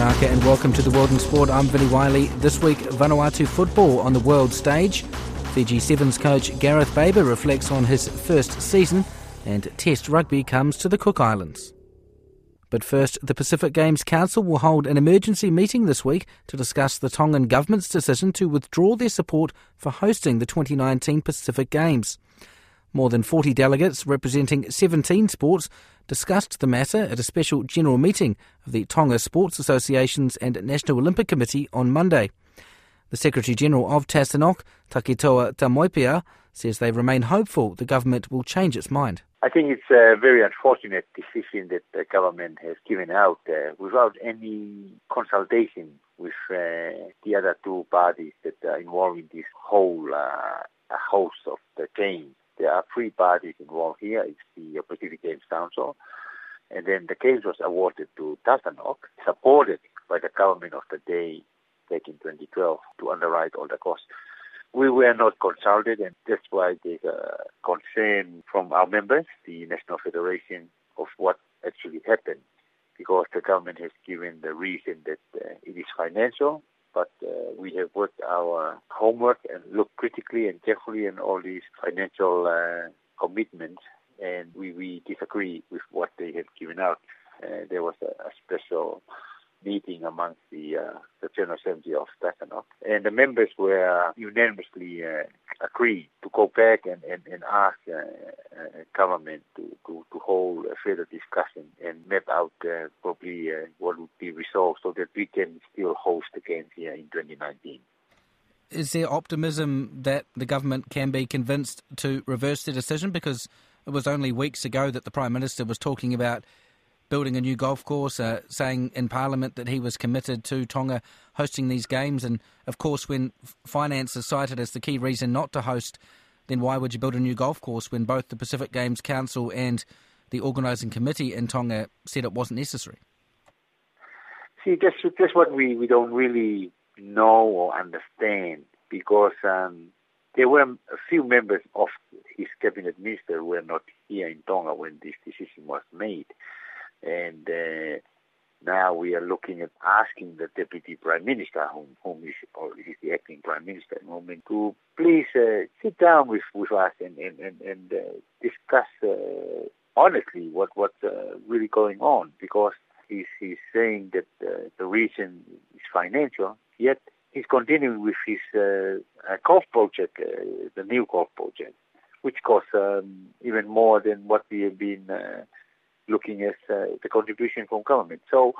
And welcome to the World in Sport. I'm Vinnie Wylie. This week, Vanuatu football on the world stage. Fiji Sevens coach Gareth Baber reflects on his first season and Test rugby comes to the Cook Islands. But first, the Pacific Games Council will hold an emergency meeting this week to discuss the Tongan government's decision to withdraw their support for hosting the 2019 Pacific Games. More than 40 delegates representing 17 sports discussed the matter at a special general meeting of the Tonga Sports Associations and National Olympic Committee on Monday. The Secretary General of Tasanoc, Takitoa Taumoepeau, says they remain hopeful the government will change its mind. I think it's a very unfortunate decision that the government has given out uh, without any consultation with uh, the other two parties that are involved in this whole uh, host of the game. There are three parties involved here. It's the Pacific Games Council. And then the case was awarded to Tasanoc, supported by the government of the day back in 2012 to underwrite all the costs. We were not consulted, and that's why there's a concern from our members, the National Federation, of what actually happened, because the government has given the reason that uh, it is financial but uh, we have worked our homework and looked critically and carefully in all these financial uh, commitments, and we, we disagree with what they have given out. Uh, there was a, a special meeting amongst the, uh, the General Assembly of Tasanoc. And the members were unanimously uh, agreed to go back and, and, and ask uh, uh, government to, to, to hold a further discussion and map out uh, probably uh, what would be resolved so that we can still host the games here in 2019. Is there optimism that the government can be convinced to reverse their decision? Because it was only weeks ago that the Prime Minister was talking about building a new golf course, uh, saying in Parliament that he was committed to Tonga hosting these games. And of course, when finance is cited as the key reason not to host, then why would you build a new golf course when both the Pacific Games Council and the organising committee in Tonga said it wasn't necessary? See, that's, that's what we, we don't really know or understand because um, there were a few members of his cabinet minister were not here in Tonga when this decision was made and uh, now we are looking at asking the deputy prime minister, whom, whom is, or is the acting prime minister at the moment, to please uh, sit down with, with us and and and, and uh, discuss uh, honestly what what's uh, really going on. Because he's he's saying that uh, the reason is financial, yet he's continuing with his golf project, the new golf project, which costs um, even more than what we have been looking at uh, the contribution from government. So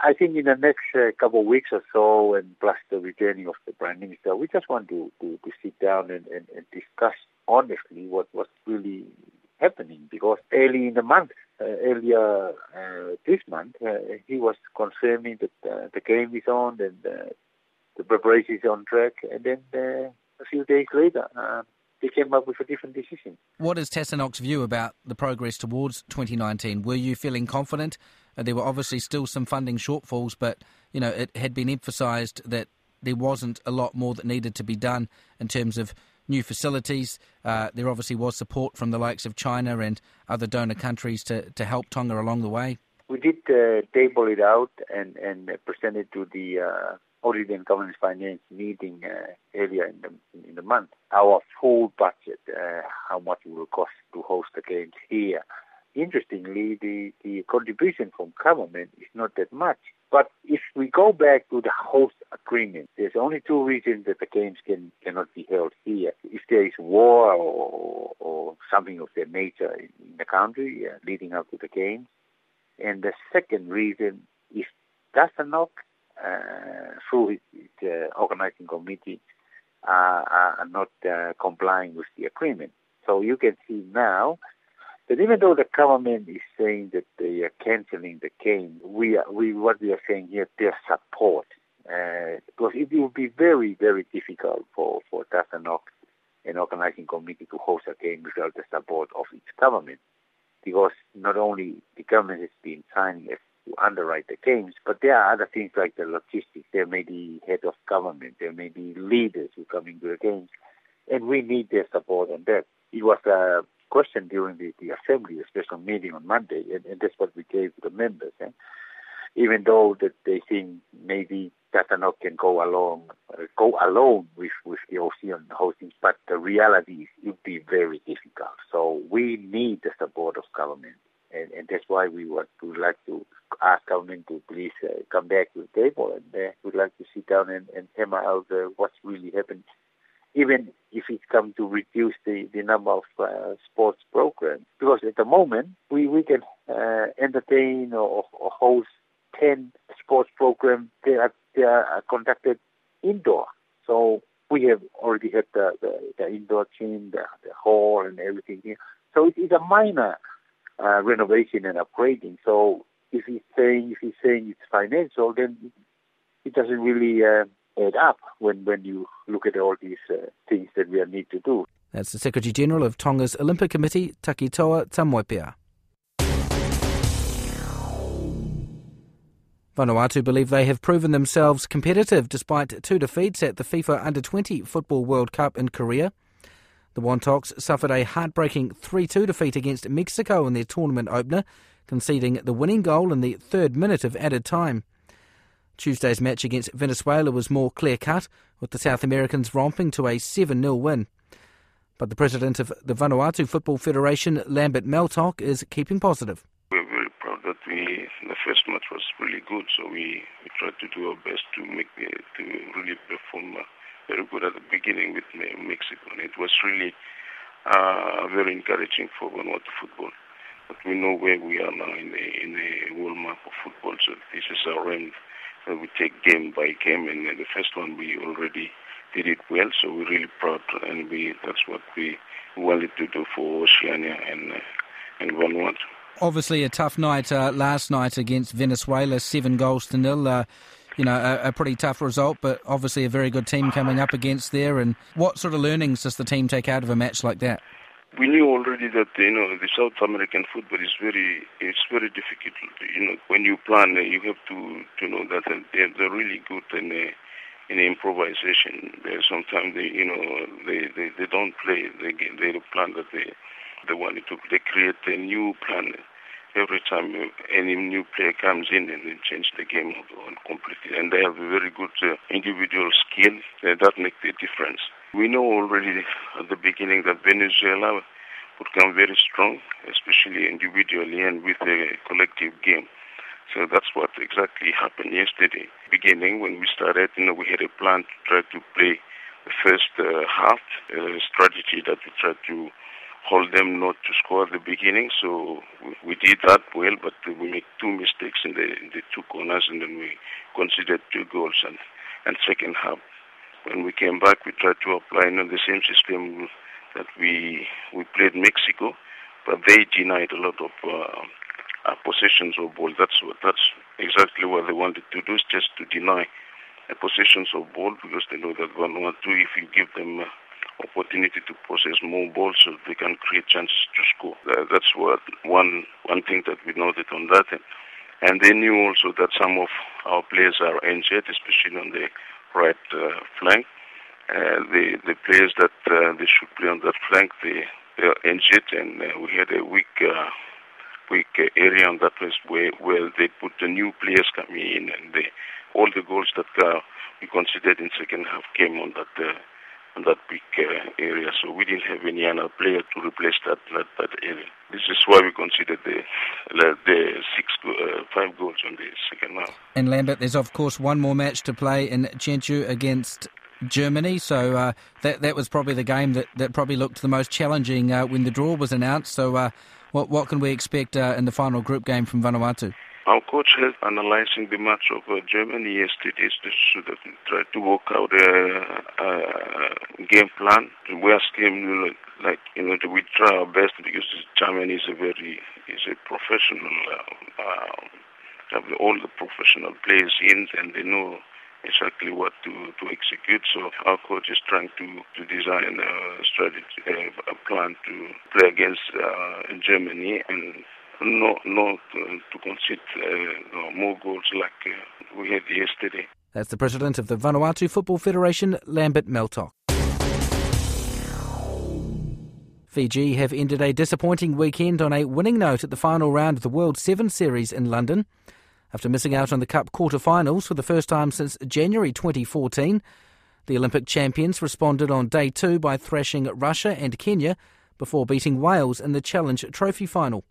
I think in the next uh, couple of weeks or so, and plus the returning of the prime minister, we just want to, to, to sit down and, and, and discuss honestly what what's really happening. Because early in the month, uh, earlier uh, this month, uh, he was confirming that uh, the game is on and the preparation is on track, and then a few days later they came up with a different decision. What is Tasanoc's view about the progress towards 2019? Were you feeling confident? Uh, there were obviously still some funding shortfalls, but you know it had been emphasised that there wasn't a lot more that needed to be done in terms of new facilities. Uh, there obviously was support from the likes of China and other donor countries to, to help Tonga along the way. We did uh, table it out and, and present it to the uh, Audit and Governance Finance meeting uh, earlier in the, in the month, our full budget, uh, how much it will cost to host the games here. Interestingly, the, the contribution from government is not that much. But if we go back to the host agreement, there's only two reasons that the games can cannot be held here. If there is war or, or something of that nature in, the country uh, leading up to the games. And the second reason is Tasanoc uh, through the organizing committee are, are not uh, complying with the agreement. So you can see now that even though the government is saying that they are cancelling the game, we are, we what we are saying here, their support, uh, because it will be very very difficult for for Tasanoc an organizing committee to host a game without the support of its government, because not only the government has been signing a to underwrite the games. But there are other things like the logistics. There may be head of government. There may be leaders who come into the games, and we need their support on that. It was a question during the, the assembly, a special meeting on Monday, and, and that's what we gave to the members. Eh? Even though that they think maybe Tasanoc can go along, uh, go alone with with the OC on hosting, but the reality is it would be very difficult. So we need the support of government and, and that's why we would, would like to ask government to please uh, come back to the table and uh, we'd like to sit down and, and hammer out uh, what's really happened, even if it's come to reduce the, the number of uh, sports programs. Because at the moment, we, we can uh, entertain or, or host 10 sports programs. that are, are conducted indoor. So we have already had the, the, the indoor gym, the, the hall and everything here. So it is a minor uh, renovation and upgrading. So if he's saying if he's saying it's financial, then it doesn't really uh, add up when when you look at all these uh, things that we need to do. That's the Secretary General of Tonga's Olympic Committee, Takitoa Taumoepeau. Vanuatu believe they have proven themselves competitive despite two defeats at the FIFA Under 20 Football World Cup in Korea. The Wontoks suffered a heartbreaking 3 2 defeat against Mexico in their tournament opener, conceding the winning goal in the third minute of added time. Tuesday's match against Venezuela was more clear cut, with the South Americans romping to a 7 0 win. But the president of the Vanuatu Football Federation, Lambert Maltock, is keeping positive. We're very proud that we the first match was really good, so we, we tried to do our best to make the, to really perform uh, very good at the beginning with Mexico, and it was really uh, very encouraging for Vanuatu football. But we know where we are now in the in the world map of football, so this is our. Uh, we take game by game, and the first one we already did it well, so we're really proud, and we that's what we wanted to do for Oceania and uh, and Vanuatu. Obviously, a tough night uh, last night against Venezuela, seven goals to nil. You know, a, a, pretty tough result, but obviously a very good team coming up against there. And what sort of learnings does the team take out of a match like that? We knew already that you know the South American football is very it's very difficult. You know, when you plan, you have to to know that they're, they're really good in uh, in improvisation. Sometimes they you know they, they, they don't play. They they plan that they they want to they create a new plan every time any new player comes in and they change the game completely. And they have a very good uh, individual skill uh, that makes the difference. We know already at the beginning that Venezuela would come very strong, especially individually and with a collective game. So that's what exactly happened yesterday. Beginning when we started, you know, we had a plan to try to play the first uh, half, a strategy that we tried to hold them not to score at the beginning. So we, we did that well, but we made two mistakes in the, in the two corners, and then we conceded two goals. And, and second half, when we came back, we tried to apply you the same system that we we played Mexico, but they denied a lot of uh, uh, possessions of ball. That's what that's exactly what they wanted to do, is just to deny possessions of ball because they know that Vanuatu, if you give them uh, opportunity to possess more balls so they can create chances to score. That's what one one thing that we noted on that. And they knew also that some of our players are injured, especially on the right uh, flank. Uh, the the players that uh, they should play on that flank, they they are injured, and uh, we had a weak uh, weak area on that place where where they put the new players coming in, and they, all the goals that uh, we considered in second half came on that. That big uh, area. So we didn't have any other player to replace that that, that area. This is why we considered the the six uh, five goals on the second half. And Lambert, there's of course one more match to play in Jeonju against. Germany, so uh, that that was probably the game that, that probably looked the most challenging uh, when the draw was announced. So, uh, what what can we expect uh, in the final group game from Vanuatu? Our coach has analyzing the match of uh, Germany yesterday we try to work out a, a game plan. We ask him like you know we try our best because Germany is a very is a professional. Uh, uh, have all the professional players in and they know exactly what to, to execute. So our coach is trying to, to design a strategy, a plan to play against uh, Germany and not uh, to concede uh, more goals like uh, we had yesterday. That's the president of the Vanuatu Football Federation, Lambert Maltock. Fiji have ended a disappointing weekend on a winning note at the final round of the World 7 Series in London. After missing out on the Cup quarter-finals for the first time since January 2014, the Olympic champions responded on day two by thrashing Russia and Kenya before beating Wales in the Challenge Trophy final.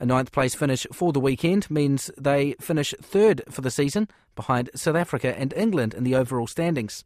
A ninth place finish for the weekend means they finish third for the season, behind South Africa and England in the overall standings.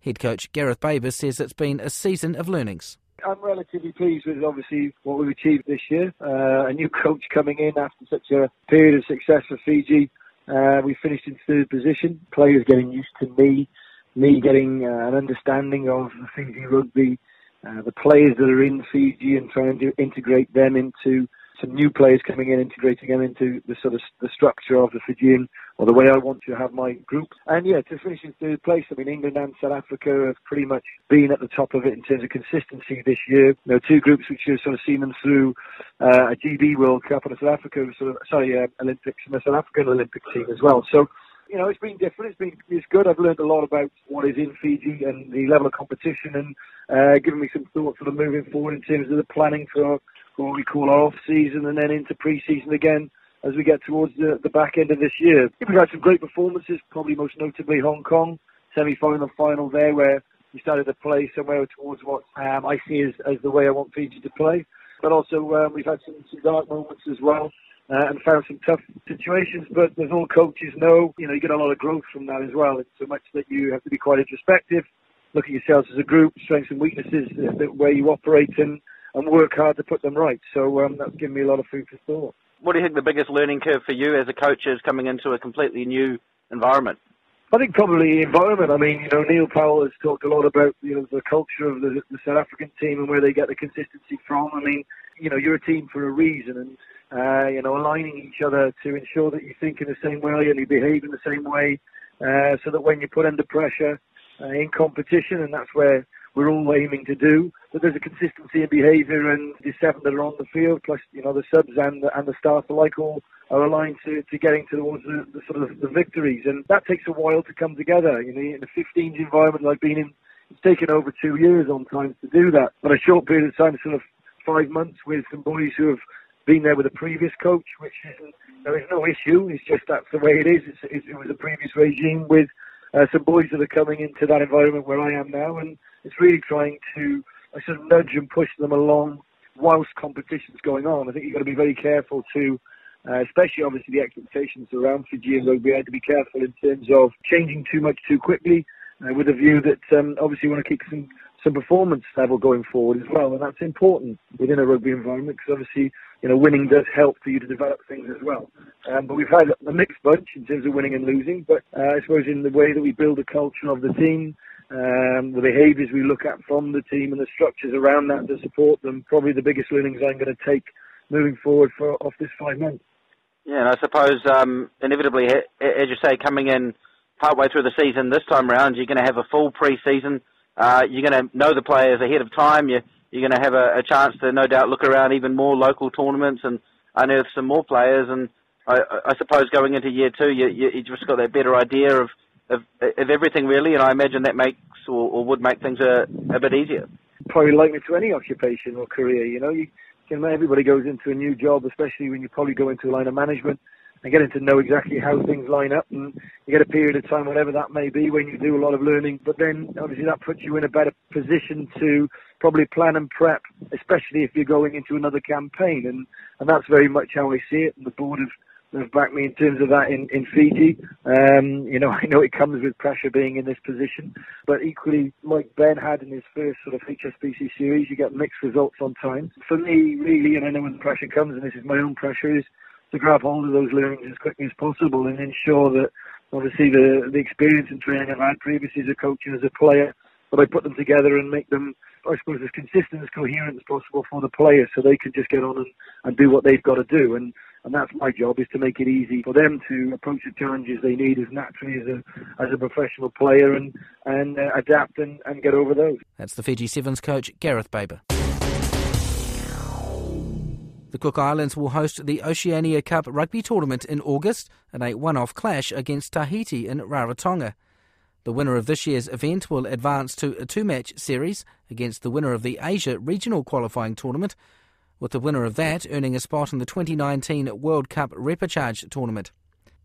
Head coach Gareth Baber says it's been a season of learnings. I'm relatively pleased with obviously what we've achieved this year. Uh, a new coach coming in after such a period of success for Fiji. Uh, we finished in third position. Players getting used to me, me getting uh, an understanding of the Fiji rugby, uh, the players that are in Fiji and trying to integrate them into some new players coming in, integrating them into the sort of the structure of the Fijian or the way I want to have my group. And yeah, to finish in third place, I mean, England and South Africa have pretty much been at the top of it in terms of consistency this year. You know, two groups which have sort of seen them through uh, a GB World Cup and a South Africa sort of sorry uh, Olympics and a South African Olympic team as well. So you know, it's been different. It's been it's good. I've learned a lot about what is in Fiji and the level of competition, and uh, given me some thoughts for of moving forward in terms of the planning for what we call our off season and then into pre-season again as we get towards the, the back end of this year. We've had some great performances, probably most notably Hong Kong, semi-final, final there where we started to play somewhere towards what um, I see as, as the way I want Fiji to play. But also um, we've had some, some dark moments as well. Uh, and found some tough situations, but as all coaches know, you know, you get a lot of growth from that as well. It's so much that you have to be quite introspective, look at yourselves as a group, strengths and weaknesses, uh, the way you operate, and and work hard to put them right. So um, that's given me a lot of food for thought. What do you think the biggest learning curve for you as a coach is coming into a completely new environment? I think probably the environment. I mean, you know, Neil Powell has talked a lot about you know the culture of the, the South African team and where they get the consistency from. I mean, you know, you're a team for a reason, and uh, you know, aligning each other to ensure that you think in the same way and you behave in the same way, uh, so that when you put under pressure uh, in competition, and that's where we're all aiming to do. But there's a consistency in behaviour, and the seven that are on the field, plus you know the subs and the, and the staff alike, all are aligned to, to getting towards the, the sort of the victories, and that takes a while to come together. You know, in the 15s environment I've been in, it's taken over two years on times to do that. But a short period of time, sort of five months, with some boys who have been there with a previous coach, which isn't there is no issue. It's just that's the way it is. It's, it, it was a previous regime with uh, some boys that are coming into that environment where I am now, and it's really trying to sort of nudge and push them along whilst competition's going on. I think you've got to be very careful to, uh, especially obviously the expectations around Fijian rugby. I had to be careful in terms of changing too much too quickly, uh, with a view that um, obviously you want to keep some some performance level going forward as well, and that's important within a rugby environment because obviously you know winning does help for you to develop things as well. Um, but we've had a mixed bunch in terms of winning and losing, but uh, I suppose in the way that we build a culture of the team um, the behaviours we look at from the team and the structures around that to support them. Probably the biggest learnings I'm going to take moving forward for off this five months. Yeah, and I suppose um, inevitably, as you say, coming in partway through the season this time around, you're going to have a full pre-season. Uh, you're going to know the players ahead of time. You're, you're going to have a, a chance to no doubt look around even more local tournaments and unearth some more players. And I, I suppose going into year two, you, you, you just got that better idea of of, of everything really, and I imagine that makes or, or would make things a, a bit easier. Probably like to any occupation or career, you know, you you know, everybody goes into a new job, especially when you probably go into a line of management and getting to know exactly how things line up and you get a period of time, whatever that may be, when you do a lot of learning. But then obviously that puts you in a better position to probably plan and prep, especially if you're going into another campaign. And, and that's very much how I see it. And the board have have backed me in terms of that in, in Fiji. Um, you know, I know it comes with pressure being in this position, but equally, like Ben had in his first sort of HSBC series, you get mixed results on time. For me, really, and I know when the pressure comes, and this is my own pressure, is to grab hold of those learnings as quickly as possible and ensure that obviously the the experience and training I've had previously as a coach and as a player, that I put them together and make them, I suppose, as consistent as coherent as possible for the players, so they can just get on and, and do what they've got to do. And and that's my job is to make it easy for them to approach the challenges they need as naturally as a as a professional player and and uh, adapt and, and get over those. That's the Fiji Sevens coach Gareth Baber. The Cook Islands will host the Oceania Cup rugby tournament in August in a one off clash against Tahiti in Rarotonga. The winner of this year's event will advance to a two match series against the winner of the Asia Regional Qualifying Tournament, with the winner of that earning a spot in the 2019 World Cup Repechage Tournament.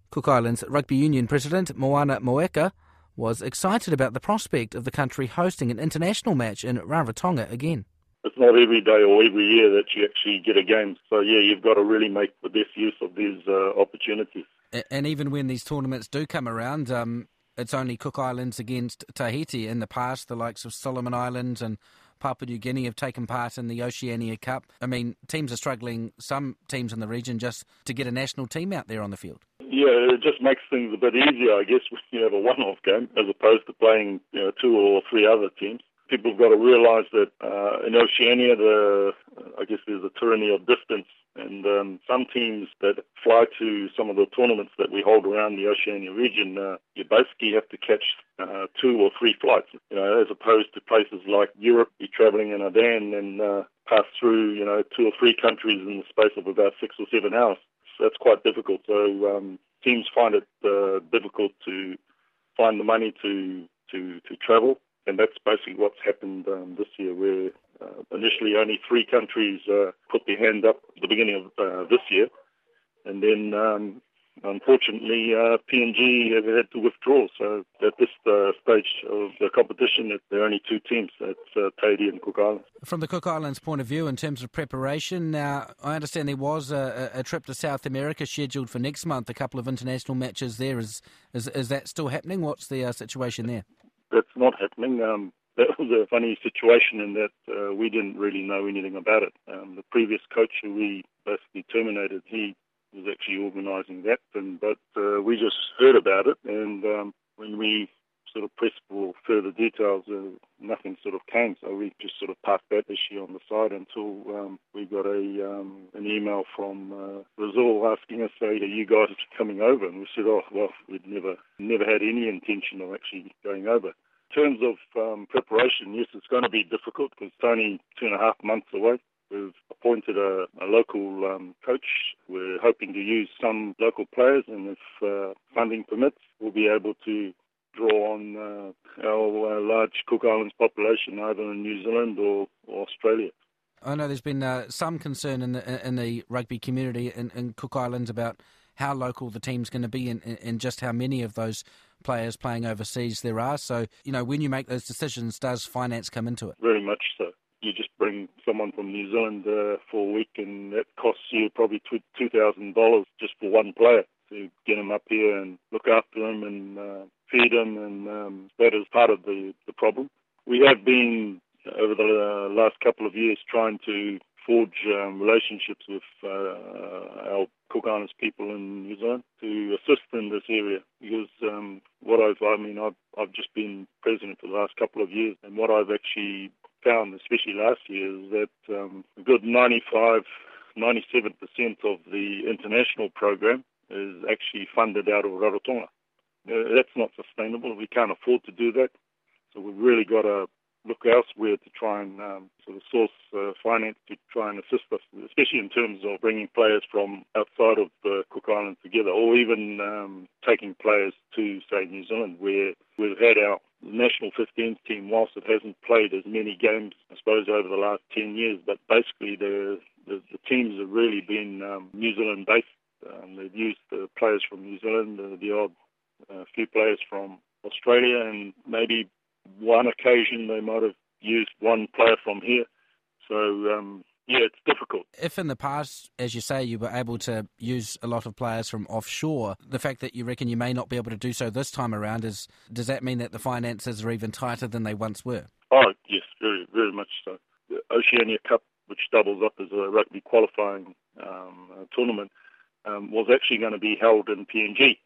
Cook Islands Rugby Union President Moana Moeka was excited about the prospect of the country hosting an international match in Rarotonga again it's not every day or every year that you actually get a game. So yeah, you've got to really make the best use of these uh, opportunities. And even when these tournaments do come around, um, it's only Cook Islands against Tahiti. In the past, the likes of Solomon Islands and Papua New Guinea have taken part in the Oceania Cup. I mean, teams are struggling, some teams in the region, just to get a national team out there on the field. Yeah, it just makes things a bit easier, I guess, when you have a one-off game as opposed to playing you know, two or three other teams people have got to realise that uh, in Oceania, the I guess there's a tyranny of distance, and um, some teams that fly to some of the tournaments that we hold around the Oceania region, uh, you basically have to catch uh, two or three flights, you know, as opposed to places like Europe, you're travelling in a van and uh, pass through, you know, two or three countries in the space of about six or seven hours. So that's quite difficult. So um, teams find it uh, difficult to find the money to to to travel and that's basically what's happened um, this year, where uh, initially only three countries uh, put their hand up at the beginning of uh, this year, and then um, unfortunately uh, PNG have had to withdraw. So at this uh, stage of the competition, there are only two teams. That's uh, Tahiti and Cook Islands. From the Cook Islands point of view, in terms of preparation, now I understand there was a, a trip to South America scheduled for next month. A couple of international matches there. Is is, is that still happening? What's the uh, situation there? That's not happening. Um, that was a funny situation in that uh, we didn't really know anything about it. Um, the previous coach who we basically terminated, he was actually organising that, and but uh, we just heard about it, and um, when we sort of pressed for further details, uh, nothing sort of came. So we just sort of parked that issue on the side until um, we got a um, an email from uh, Brazil asking us, "Hey, are you guys coming over?" And we said, "Oh, well, we'd never never had any intention of actually going over." In terms of um, preparation, yes, it's going to be difficult because it's only two and a half months away. We've appointed a, a local um, coach. We're hoping to use some local players, and if uh, funding permits, we'll be able to draw on uh, our uh, large Cook Islands population, either in New Zealand or, or Australia. I know there's been uh, some concern in the in the rugby community in, in Cook Islands about how local the team's going to be and, and just how many of those players playing overseas there are. So, you know, when you make those decisions, does finance come into it? Very much so. You just bring someone from New Zealand uh, for a week, and that costs you probably two thousand dollars just for one player to get him up here and look after him and uh, and um, that is part of the the problem. We have been over the uh, last couple of years trying to forge um, relationships with uh, our Cook Islands people in New Zealand to assist in this area because um, what I've, I mean, I've, I've just been president for the last couple of years and what I've actually found, especially last year, is that um, a good 95, 97% of the international program is actually funded out of Rarotonga. Uh, that's not sustainable. We can't afford to do that. So we've really got to look elsewhere to try and um, sort of source uh, finance to try and assist us, especially in terms of bringing players from outside of the Cook Islands together, or even um, taking players to, say, New Zealand, where we've had our national 15th team, whilst it hasn't played as many games, I suppose, over the last 10 years, but basically the, the, the teams have really been um, New Zealand based. Um, they've used the players from New Zealand, uh, the odd uh, few players from Australia, and maybe one occasion they might have used one player from here. So um, yeah, it's difficult. If in the past, as you say, you were able to use a lot of players from offshore, the fact that you reckon you may not be able to do so this time around is does that mean that the finances are even tighter than they once were? Oh yes, very very much so. The Oceania Cup, which doubles up as a rugby qualifying um, tournament, um, was actually going to be held in PNG.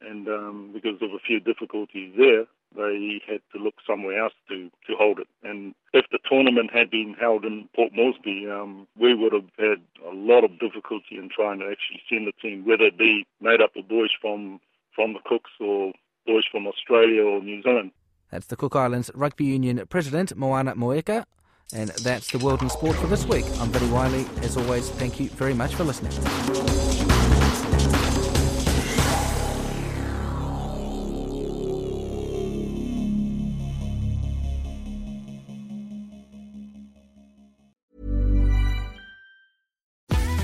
And um, because of a few difficulties there, they had to look somewhere else to, to hold it. And if the tournament had been held in Port Moresby, um, we would have had a lot of difficulty in trying to actually send a team, whether it be made up of boys from, from the Cooks or boys from Australia or New Zealand. That's the Cook Islands Rugby Union President, Moana Moeka. And that's the World in Sport for this week. I'm Billy Wylie. As always, thank you very much for listening.